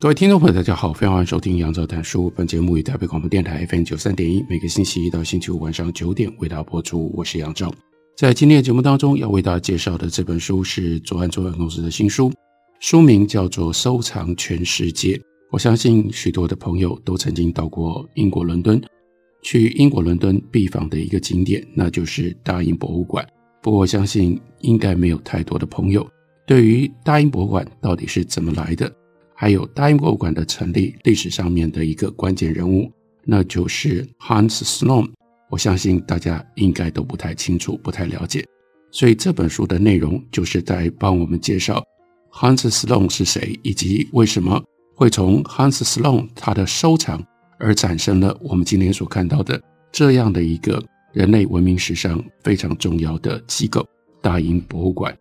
各位听众朋友，大家好，非常欢迎收听杨照谈书。本节目以台北广播电台 FM 九三点一，每个星期一到星期五晚上九点为大家播出。我是杨照。在今天的节目当中，要为大家介绍的这本书是左岸出版公司的新书，书名叫做《收藏全世界》。我相信许多的朋友都曾经到过英国伦敦，去英国伦敦必访的一个景点，那就是大英博物馆。不过，我相信应该没有太多的朋友对于大英博物馆到底是怎么来的。还有大英博物馆的成立历史上面的一个关键人物，那就是 Hans Sloane。我相信大家应该都不太清楚，不太了解。所以这本书的内容就是在帮我们介绍 Hans Sloane 是谁，以及为什么会从 Hans Sloane 他的收藏而产生了我们今天所看到的这样的一个人类文明史上非常重要的机构——大英博物馆。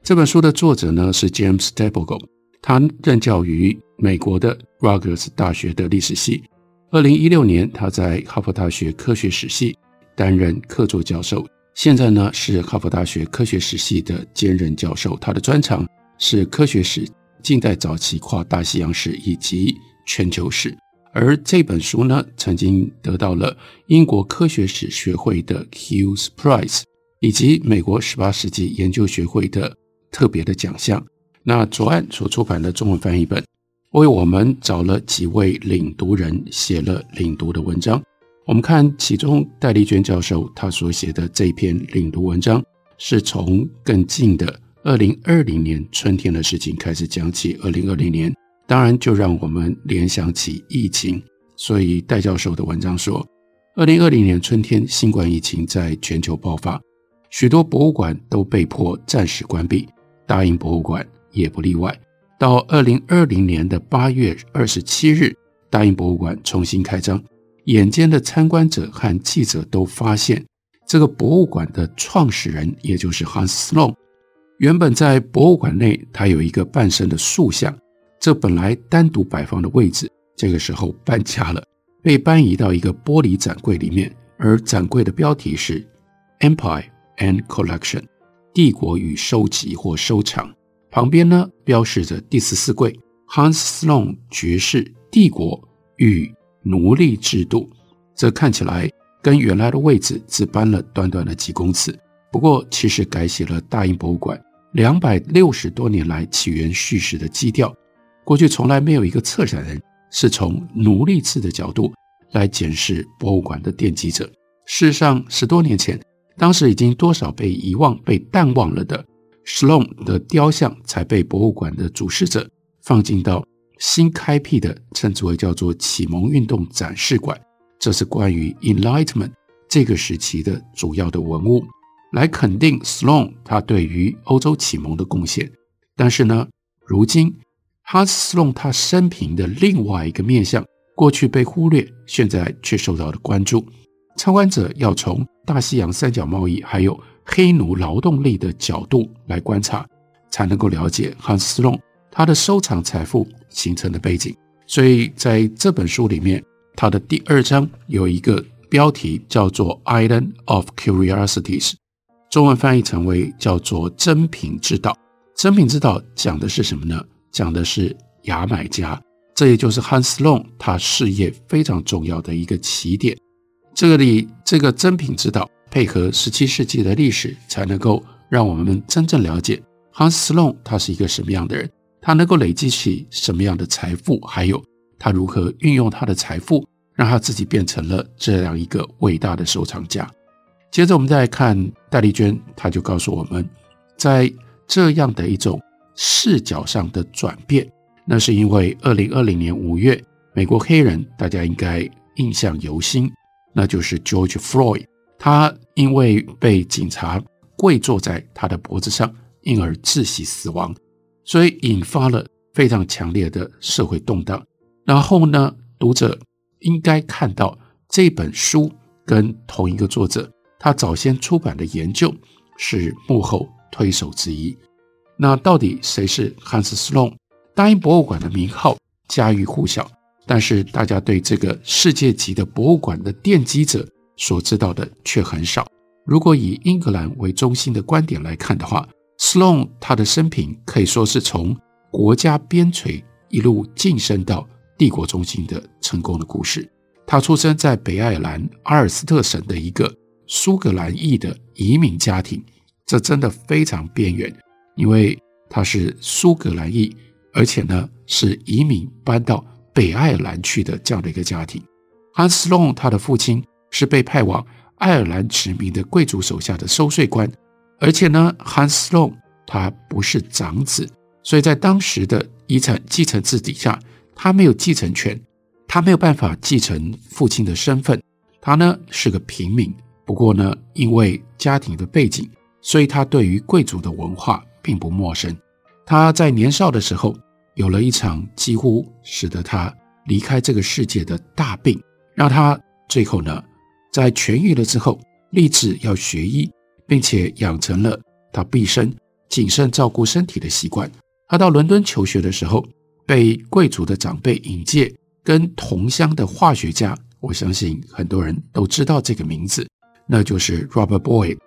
这本书的作者呢是 James Stapleton。他任教于美国的 Rutgers 大学的历史系。二零一六年，他在哈佛大学科学史系担任客座教授。现在呢，是哈佛大学科学史系的兼任教授。他的专长是科学史、近代早期跨大西洋史以及全球史。而这本书呢，曾经得到了英国科学史学会的 Hughes Prize 以及美国十八世纪研究学会的特别的奖项。那左岸所出版的中文翻译本，为我们找了几位领读人写了领读的文章。我们看其中戴丽娟教授他所写的这篇领读文章，是从更近的二零二零年春天的事情开始讲起。二零二零年，当然就让我们联想起疫情。所以戴教授的文章说，二零二零年春天，新冠疫情在全球爆发，许多博物馆都被迫暂时关闭，大英博物馆。也不例外。到二零二零年的八月二十七日，大英博物馆重新开张。眼尖的参观者和记者都发现，这个博物馆的创始人，也就是 Hans Sloane，原本在博物馆内，他有一个半身的塑像。这本来单独摆放的位置，这个时候搬家了，被搬移到一个玻璃展柜里面。而展柜的标题是 “Empire and Collection”，帝国与收集或收藏。旁边呢，标示着第十四柜 Hans Sloane 爵士帝国与奴隶制度。这看起来跟原来的位置只搬了短短的几公尺，不过其实改写了大英博物馆两百六十多年来起源叙事的基调。过去从来没有一个策展人是从奴隶制的角度来检视博物馆的奠基者。事实上，十多年前，当时已经多少被遗忘、被淡忘了的。Sloan 的雕像才被博物馆的主事者放进到新开辟的称之为叫做启蒙运动展示馆。这是关于 Enlightenment 这个时期的主要的文物，来肯定 Sloan 他对于欧洲启蒙的贡献。但是呢，如今 Hans Sloane 他生平的另外一个面向，过去被忽略，现在却受到了关注。参观者要从大西洋三角贸易还有黑奴劳动力的角度来观察，才能够了解汉斯隆他的收藏财富形成的背景。所以在这本书里面，它的第二章有一个标题叫做 “Island of Curiosities”，中文翻译成为叫做“珍品之岛”。珍品之岛讲的是什么呢？讲的是牙买加，这也就是汉斯隆他事业非常重要的一个起点。这里这个珍品之岛。配合十七世纪的历史，才能够让我们真正了解 Hans Sloane 他是一个什么样的人，他能够累积起什么样的财富，还有他如何运用他的财富，让他自己变成了这样一个伟大的收藏家。接着我们再来看戴丽娟，她就告诉我们，在这样的一种视角上的转变，那是因为二零二零年五月，美国黑人大家应该印象犹新，那就是 George Floyd。他因为被警察跪坐在他的脖子上，因而窒息死亡，所以引发了非常强烈的社会动荡。然后呢，读者应该看到这本书跟同一个作者他早先出版的研究是幕后推手之一。那到底谁是汉斯·斯隆大英博物馆的名号家喻户晓，但是大家对这个世界级的博物馆的奠基者所知道的却很少。如果以英格兰为中心的观点来看的话，Sloane 他的生平可以说是从国家边陲一路晋升到帝国中心的成功的故事。他出生在北爱尔兰阿尔斯特省的一个苏格兰裔的移民家庭，这真的非常边缘，因为他是苏格兰裔。而且呢，是移民搬到北爱尔兰去的这样的一个家庭。汉斯·斯隆他的父亲是被派往爱尔兰殖民的贵族手下的收税官，而且呢，汉斯·斯隆他不是长子，所以在当时的遗产继承制底下，他没有继承权，他没有办法继承父亲的身份。他呢是个平民，不过呢，因为家庭的背景，所以他对于贵族的文化并不陌生。他在年少的时候有了一场几乎使得他离开这个世界的大病，让他最后呢，在痊愈了之后，立志要学医，并且养成了他毕生谨慎照顾身体的习惯。他到伦敦求学的时候，被贵族的长辈引荐，跟同乡的化学家，我相信很多人都知道这个名字，那就是 Robert Boy，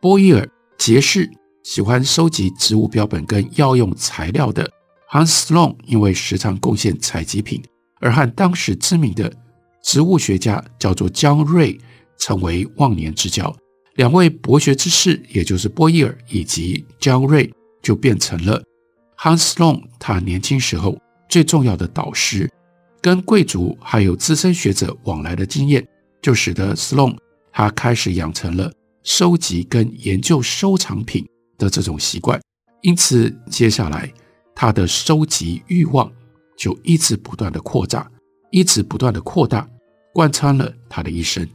波伊尔结识。喜欢收集植物标本跟药用材料的 Hans Sloane，因为时常贡献采集品，而和当时知名的植物学家叫做江瑞成为忘年之交。两位博学之士，也就是波伊尔以及江瑞就变成了 Hans Sloane 他年轻时候最重要的导师。跟贵族还有资深学者往来的经验，就使得 Sloan 他开始养成了收集跟研究收藏品的这种习惯，因此接下来他的收集欲望就一直不断的扩大，一直不断的扩大，贯穿了他的一生。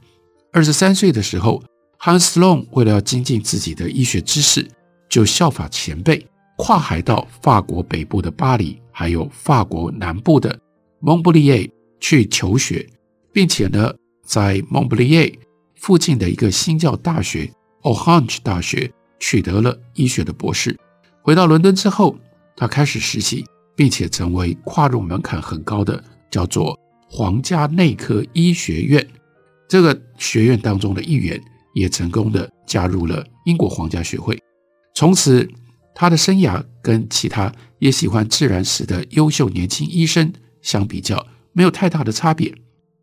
二十三岁的时候，Hans Sloane 为了要精进自己的医学知识，就效法前辈，跨海到法国北部的巴黎，还有法国南部的蒙布利耶去求学，并且呢，在蒙布利耶附近的一个新教大学 Orange 大学。取得了医学的博士，回到伦敦之后，他开始实习，并且成为跨入门槛很高的叫做皇家内科医学院这个学院当中的一员，也成功的加入了英国皇家学会。从此，他的生涯跟其他也喜欢自然史的优秀年轻医生相比较，没有太大的差别。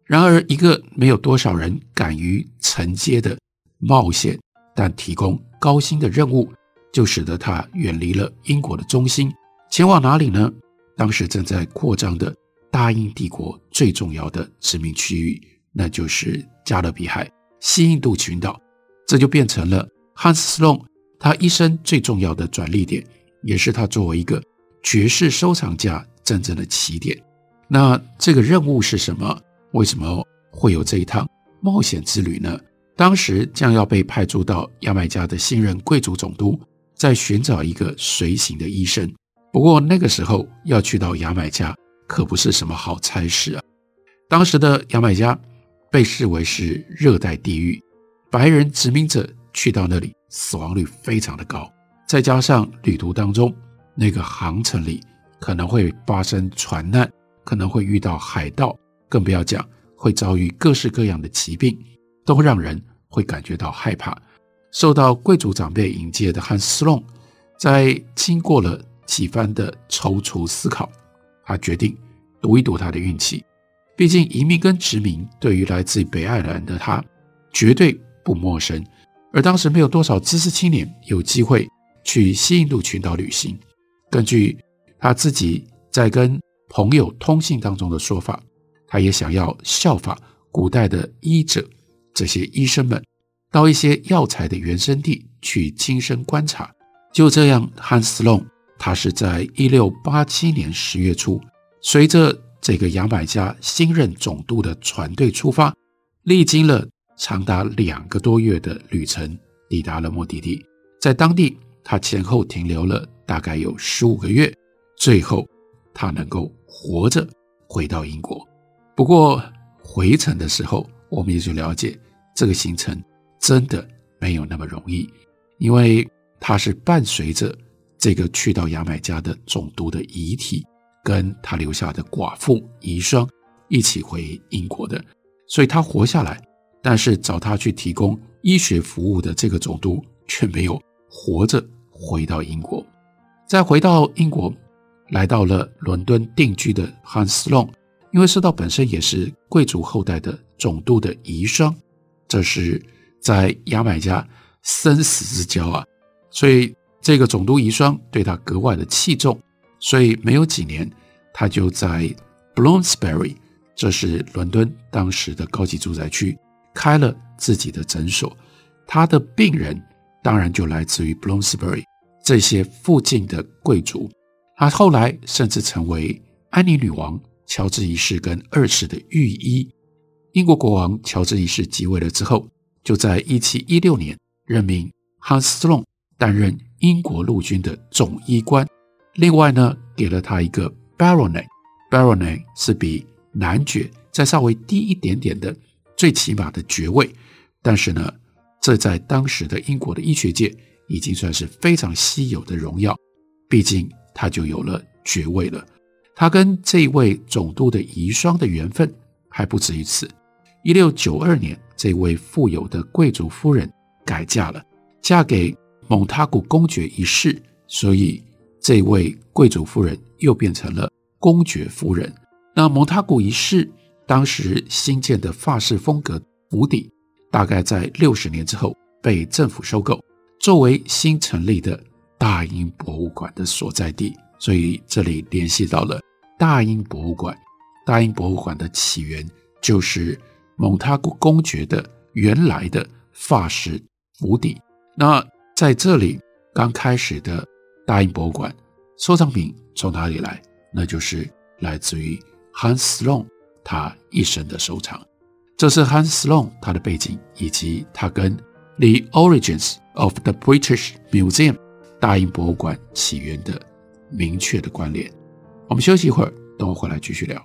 然而，一个没有多少人敢于承接的冒险，但提供。高薪的任务就使得他远离了英国的中心，前往哪里呢？当时正在扩张的大英帝国最重要的殖民区域，那就是加勒比海西印度群岛，这就变成了汉斯·斯隆他一生最重要的转捩点，也是他作为一个绝世收藏家真正的起点。那这个任务是什么？为什么会有这一趟冒险之旅呢？当时将要被派驻到牙买加的新任贵族总督在寻找一个随行的医生，不过那个时候要去到牙买加可不是什么好差事啊。当时的牙买加被视为是热带地狱，白人殖民者去到那里死亡率非常的高，再加上旅途当中那个航程里可能会发生船难，可能会遇到海盗，更不要讲会遭遇各式各样的疾病，都会让人。会感觉到害怕。受到贵族长辈引荐的汉·斯隆，在经过了几番的踌躇思考，他决定赌一赌他的运气。毕竟移民跟殖民对于来自北爱尔兰的他绝对不陌生，而当时没有多少知识青年有机会去西印度群岛旅行。根据他自己在跟朋友通信当中的说法，他也想要效法古代的医者。这些医生们到一些药材的原生地去亲身观察。就这样，汉斯·隆他是在一六八七年十月初，随着这个牙买加新任总督的船队出发，历经了长达两个多月的旅程，抵达了目的地。在当地，他前后停留了大概有十五个月，最后他能够活着回到英国。不过回程的时候，我们也就了解这个行程真的没有那么容易，因为他是伴随着这个去到牙买加的总督的遗体，跟他留下的寡妇遗孀一起回英国的，所以他活下来，但是找他去提供医学服务的这个总督却没有活着回到英国。再回到英国，来到了伦敦定居的汉斯·隆，因为受到本身也是贵族后代的总督的遗孀，这是在牙买加生死之交啊，所以这个总督遗孀对他格外的器重。所以没有几年，他就在 Bloomsbury，这是伦敦当时的高级住宅区，开了自己的诊所。他的病人当然就来自于 Bloomsbury 这些附近的贵族。他后来甚至成为安妮女王乔治一世跟二世的御医。英国国王乔治一世继位了之后，就在1716年任命 Hans Sloane 担任英国陆军的总医官。另外呢，给了他一个 baronet，baronet 是比男爵再稍微低一点点的最起码的爵位，但是呢，这在当时的英国的医学界已经算是非常稀有的荣耀，毕竟他就有了爵位了。他跟这位总督的遗孀的缘分还不止于此。一六九二年，这位富有的贵族夫人改嫁了，嫁给蒙塔古公爵一世，所以。这位贵族夫人又变成了公爵夫人。那蒙塔古一世当时新建的法式风格府邸，大概在六十年之后被政府收购，作为新成立的大英博物馆的所在地。所以这里联系到了大英博物馆。大英博物馆的起源就是蒙塔古公爵的原来的法式府邸。那在这里刚开始的。大英博物馆收藏品从哪里来？那就是来自于 Hans Sloane 他一生的收藏。这是 Hans Sloane 他的背景，以及他跟 The Origins of the British Museum 大英博物馆起源的明确的关联。我们休息一会儿，等我回来继续聊。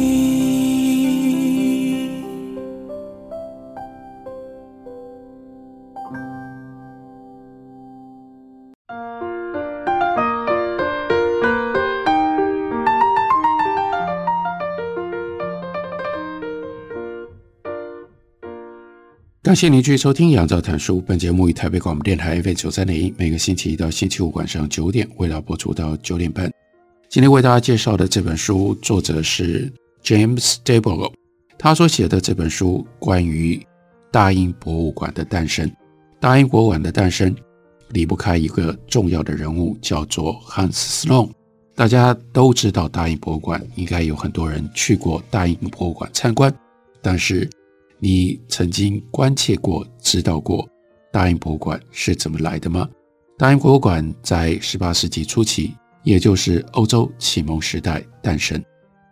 感谢您继续收听《杨照谈书》。本节目以台北广播电台 FM 九三点一，每个星期一到星期五晚上九点，为大家播出到九点半。今天为大家介绍的这本书，作者是 James Diboll。他所写的这本书关于大英博物馆的诞生。大英博物馆的诞生离不开一个重要的人物，叫做 Hans Sloane。大家都知道大英博物馆，应该有很多人去过大英博物馆参观，但是。你曾经关切过、知道过大英博物馆是怎么来的吗？大英博物馆在十八世纪初期，也就是欧洲启蒙时代诞生，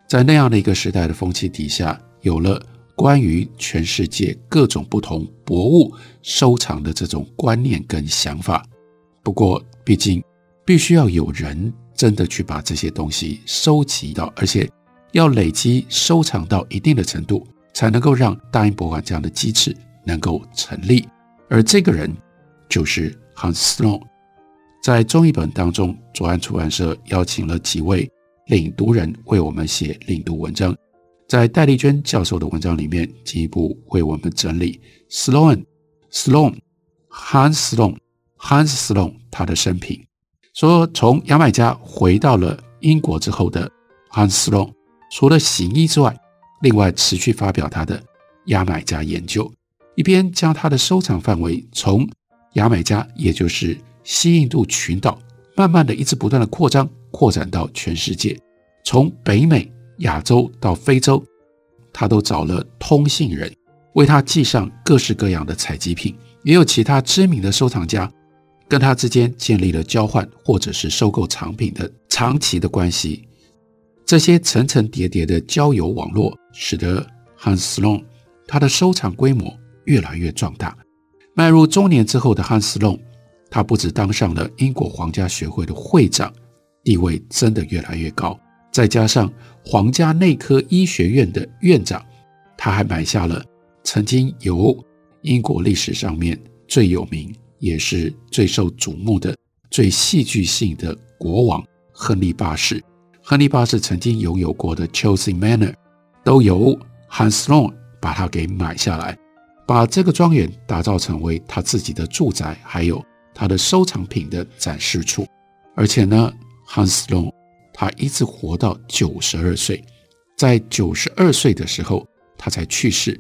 在那样的一个时代的风气底下，有了关于全世界各种不同博物收藏的这种观念跟想法。不过，毕竟必须要有人真的去把这些东西收集到，而且要累积收藏到一定的程度，才能够让大英博物馆这样的机制能够成立。而这个人就是 Hans Sloane。在中译本当中，左岸出版社邀请了几位领读人为我们写领读文章。在戴丽娟教授的文章里面，进一步为我们整理 Sloane、Sloane、Hans Sloane、Hans Sloane 他的生平。说从牙买加回到了英国之后的 Hans Sloane，除了行医之外，另外持续发表他的牙买加研究，一边将他的收藏范围从牙买加，也就是西印度群岛慢慢的一直不断的扩张，扩展到全世界，从北美、亚洲到非洲，他都找了通信人为他寄上各式各样的采集品，也有其他知名的收藏家跟他之间建立了交换或者是收购藏品的长期的关系。这些层层叠叠的交友网络，使得 Hans Sloane 他的收藏规模越来越壮大。迈入中年之后的 Hans Sloane 他不止当上了英国皇家学会的会长，地位真的越来越高。再加上皇家内科医学院的院长，他还买下了曾经由英国历史上面最有名也是最受瞩目的最戏剧性的国王亨利八世。亨利八世曾经拥有过的 Chelsea Manor，都由 Hans Sloane 把它给买下来，把这个庄园打造成为他自己的住宅，还有。他的收藏品的展示处，而且呢，Hans Sloane 他一直活到九十二岁，在九十二岁的时候他才去世，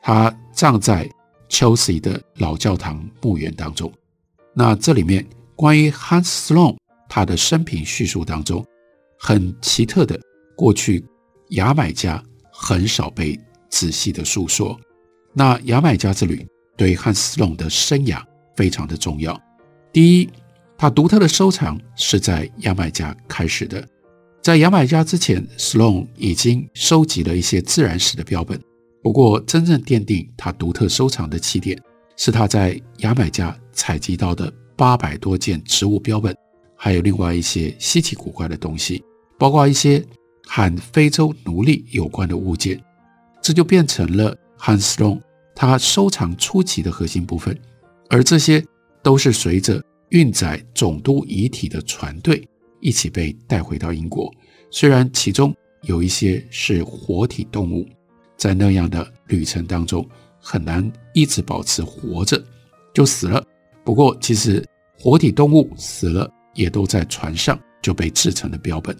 他葬在 Chelsea 的老教堂墓园当中。那这里面关于 Hans Sloane 他的生平叙述当中，很奇特的，过去牙买加很少被仔细的述说。那牙买加之旅对汉斯隆的生涯非常的重要。第一，他独特的收藏是在牙买加开始的。在牙买加之前，Sloane 已经收集了一些自然史的标本。不过，真正奠定他独特收藏的起点，是他在牙买加采集到的八百多件植物标本，还有另外一些稀奇古怪的东西，包括一些和非洲奴隶有关的物件。这就变成了 Hans Sloane 他收藏初期的核心部分，而这些。都是随着运载总督遗体的船队一起被带回到英国。虽然其中有一些是活体动物，在那样的旅程当中很难一直保持活着，就死了。不过，其实活体动物死了也都在船上就被制成了标本。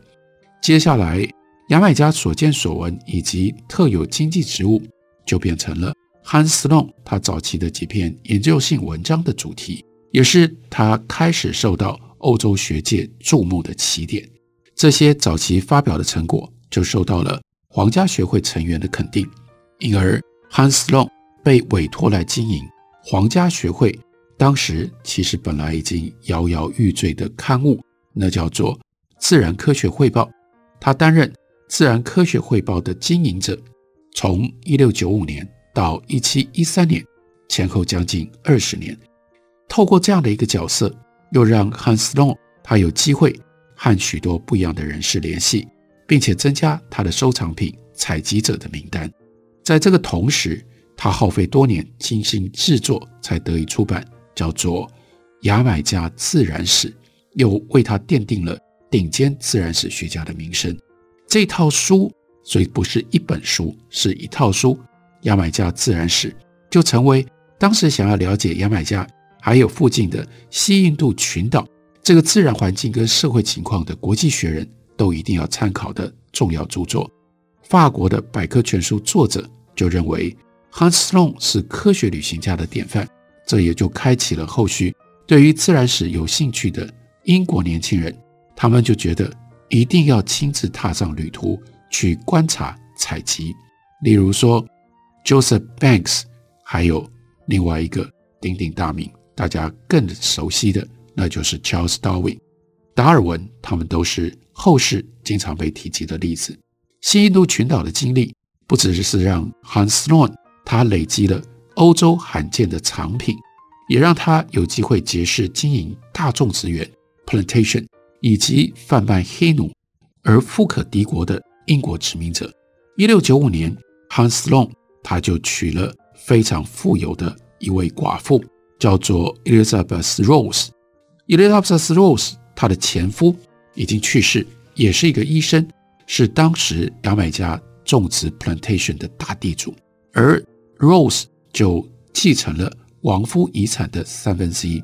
接下来，牙买加所见所闻以及特有经济植物就变成了 Hanslone 他早期的几篇研究性文章的主题。也是他开始受到欧洲学界注目的起点。这些早期发表的成果就受到了皇家学会成员的肯定，因而 Hanslone 被委托来经营皇家学会当时其实本来已经摇摇欲坠的刊物，那叫做《自然科学汇报》。他担任《自然科学汇报》的经营者，从一六九五年到一七一三年，前后将近二十年。透过这样的一个角色，又让 Hans Sloane 他有机会和许多不一样的人士联系，并且增加他的收藏品采集者的名单。在这个同时，他耗费多年精心制作才得以出版，叫做《牙买加自然史》，又为他奠定了顶尖自然史学家的名声。这套书，所以不是一本书，是一套书，《牙买加自然史》就成为当时想要了解牙买加。还有附近的西印度群岛，这个自然环境跟社会情况的国际学人都一定要参考的重要著作。法国的百科全书作者就认为 Hans Sloane 是科学旅行家的典范，这也就开启了后续对于自然史有兴趣的英国年轻人，他们就觉得一定要亲自踏上旅途去观察采集。例如说 Joseph Banks，还有另外一个鼎鼎大名。大家更熟悉的，那就是 Charles Darwin、达尔文，他们都是后世经常被提及的例子。新印度群岛的经历，不只是让 Hans Sloane 他累积了欧洲罕见的藏品，也让他有机会结识经营大种植园 （plantation） 以及贩卖黑奴而富可敌国的英国殖民者。一六九五年，Hans Long 他就娶了非常富有的一位寡妇，叫做 Elizabeth Rose。Elizabeth Rose 她的前夫已经去世，也是一个医生。是当时牙买加种植 plantation 的大地主，而 Rose 就继承了亡夫遗产的三分之一，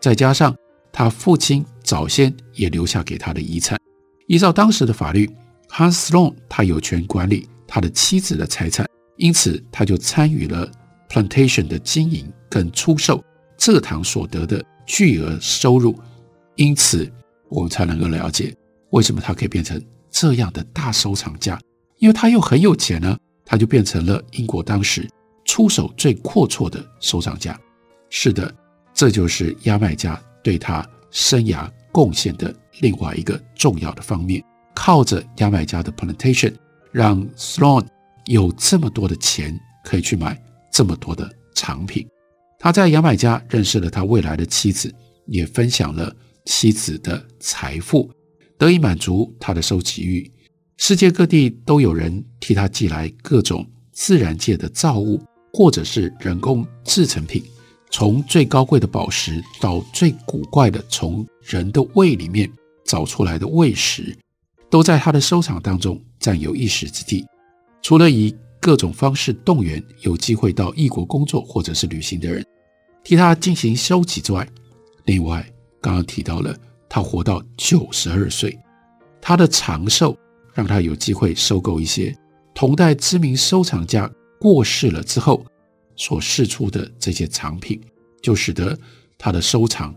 再加上他父亲早先也留下给他的遗产。依照当时的法律，Hans Sloan 他有权管理他的妻子的财产，因此他就参与了 plantation 的经营跟出售，蔗糖所得的巨额收入。因此，我们才能够了解为什么他可以变成。这样的大收藏家，因为他又很有钱呢，他就变成了英国当时出手最阔绰的收藏家。是的，这就是牙买加对他生涯贡献的另外一个重要的方面。靠着牙买加的 plantation，让 Sloan 有这么多的钱可以去买这么多的藏品。他在牙买加认识了他未来的妻子，也分享了妻子的财富。得以满足他的收集欲，世界各地都有人替他寄来各种自然界的造物，或者是人工制成品，从最高贵的宝石到最古怪的从人的胃里面找出来的胃石，都在他的收藏当中占有一席之地。除了以各种方式动员有机会到异国工作或者是旅行的人替他进行收集之外，另外刚刚提到了。他活到九十二岁，他的长寿让他有机会收购一些同代知名收藏家过世了之后所释出的这些藏品，就使得他的收藏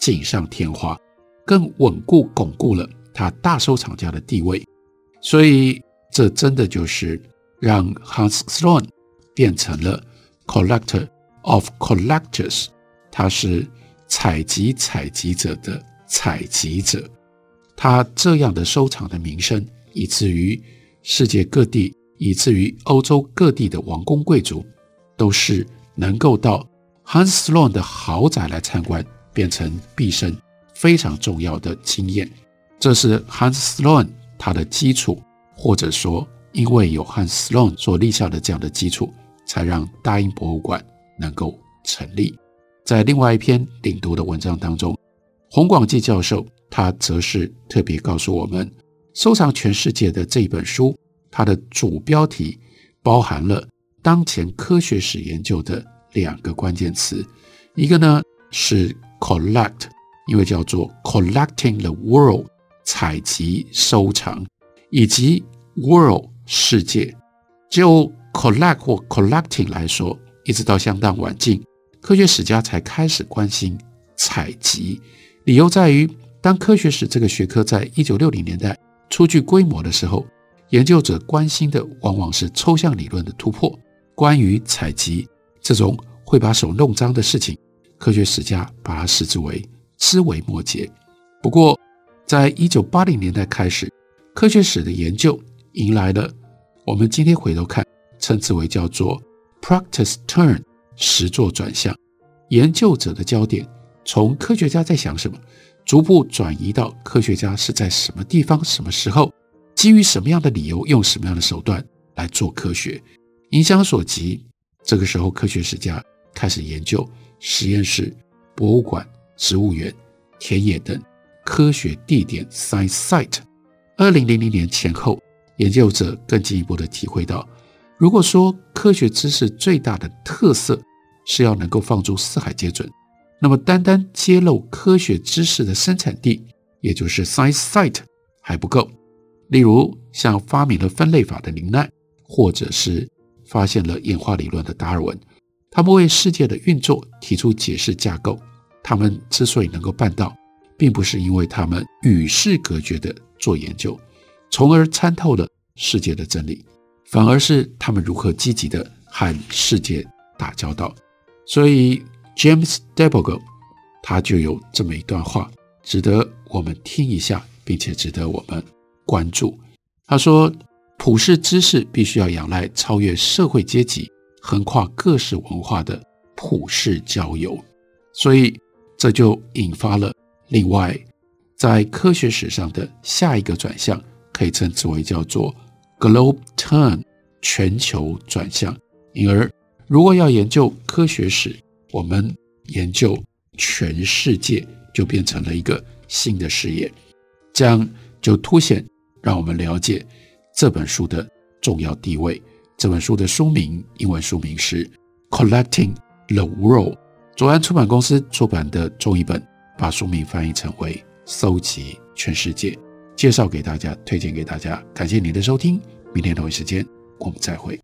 锦上添花，更稳固巩固了他大收藏家的地位。所以，这真的就是让 Hans Sloane 变成了 Collector of Collectors，他是采集采集者的。采集者，他这样的收藏的名声，以至于世界各地，以至于欧洲各地的王公贵族，都是能够到 Hans Sloane 的豪宅来参观，变成毕生非常重要的经验。这是 Hans Sloane 他的基础，或者说，因为有 Hans Sloane 所立下的这样的基础，才让大英博物馆能够成立。在另外一篇领读的文章当中。洪广济教授，他则是特别告诉我们，收藏全世界的这一本书，它的主标题包含了当前科学史研究的两个关键词，一个呢是 collect，因为叫做 collecting the world，采集收藏，以及 world 世界。就 collect 或 collecting 来说，一直到相当晚近，科学史家才开始关心采集。理由在于，当科学史这个学科在一九六零年代初具规模的时候，研究者关心的往往是抽象理论的突破。关于采集这种会把手弄脏的事情，科学史家把它视之为枝微末节。不过，在一九八零年代开始，科学史的研究迎来了我们今天回头看，称之为叫做 practice turn，实作转向，研究者的焦点。从科学家在想什么，逐步转移到科学家是在什么地方、什么时候，基于什么样的理由，用什么样的手段来做科学。影响所及，这个时候科学史家开始研究实验室、博物馆、植物园、田野等科学地点 （science site）。二零零零年前后，研究者更进一步的体会到，如果说科学知识最大的特色是要能够放诸四海皆准。那么，单单揭露科学知识的生产地，也就是 science site 还不够。例如，像发明了分类法的林奈，或者是发现了演化理论的达尔文，他们为世界的运作提出解释架构。他们之所以能够办到，并不是因为他们与世隔绝地做研究，从而参透了世界的真理，反而是他们如何积极地和世界打交道。所以。James Dalrymple，他就有这么一段话，值得我们听一下，并且值得我们关注。他说：“普世知识必须要仰赖超越社会阶级、横跨各式文化的普世交友。”所以这就引发了另外在科学史上的下一个转向，可以称之为叫做 “globe turn”，全球转向。因而，如果要研究科学史，我们研究全世界就变成了一个新的视野，这样就凸显让我们了解这本书的重要地位。这本书的书名，英文书名是《Collecting the World》，左岸出版公司出版的中译本，把书名翻译成为《搜集全世界》，介绍给大家，推荐给大家。感谢您的收听，明天同一时间我们再会。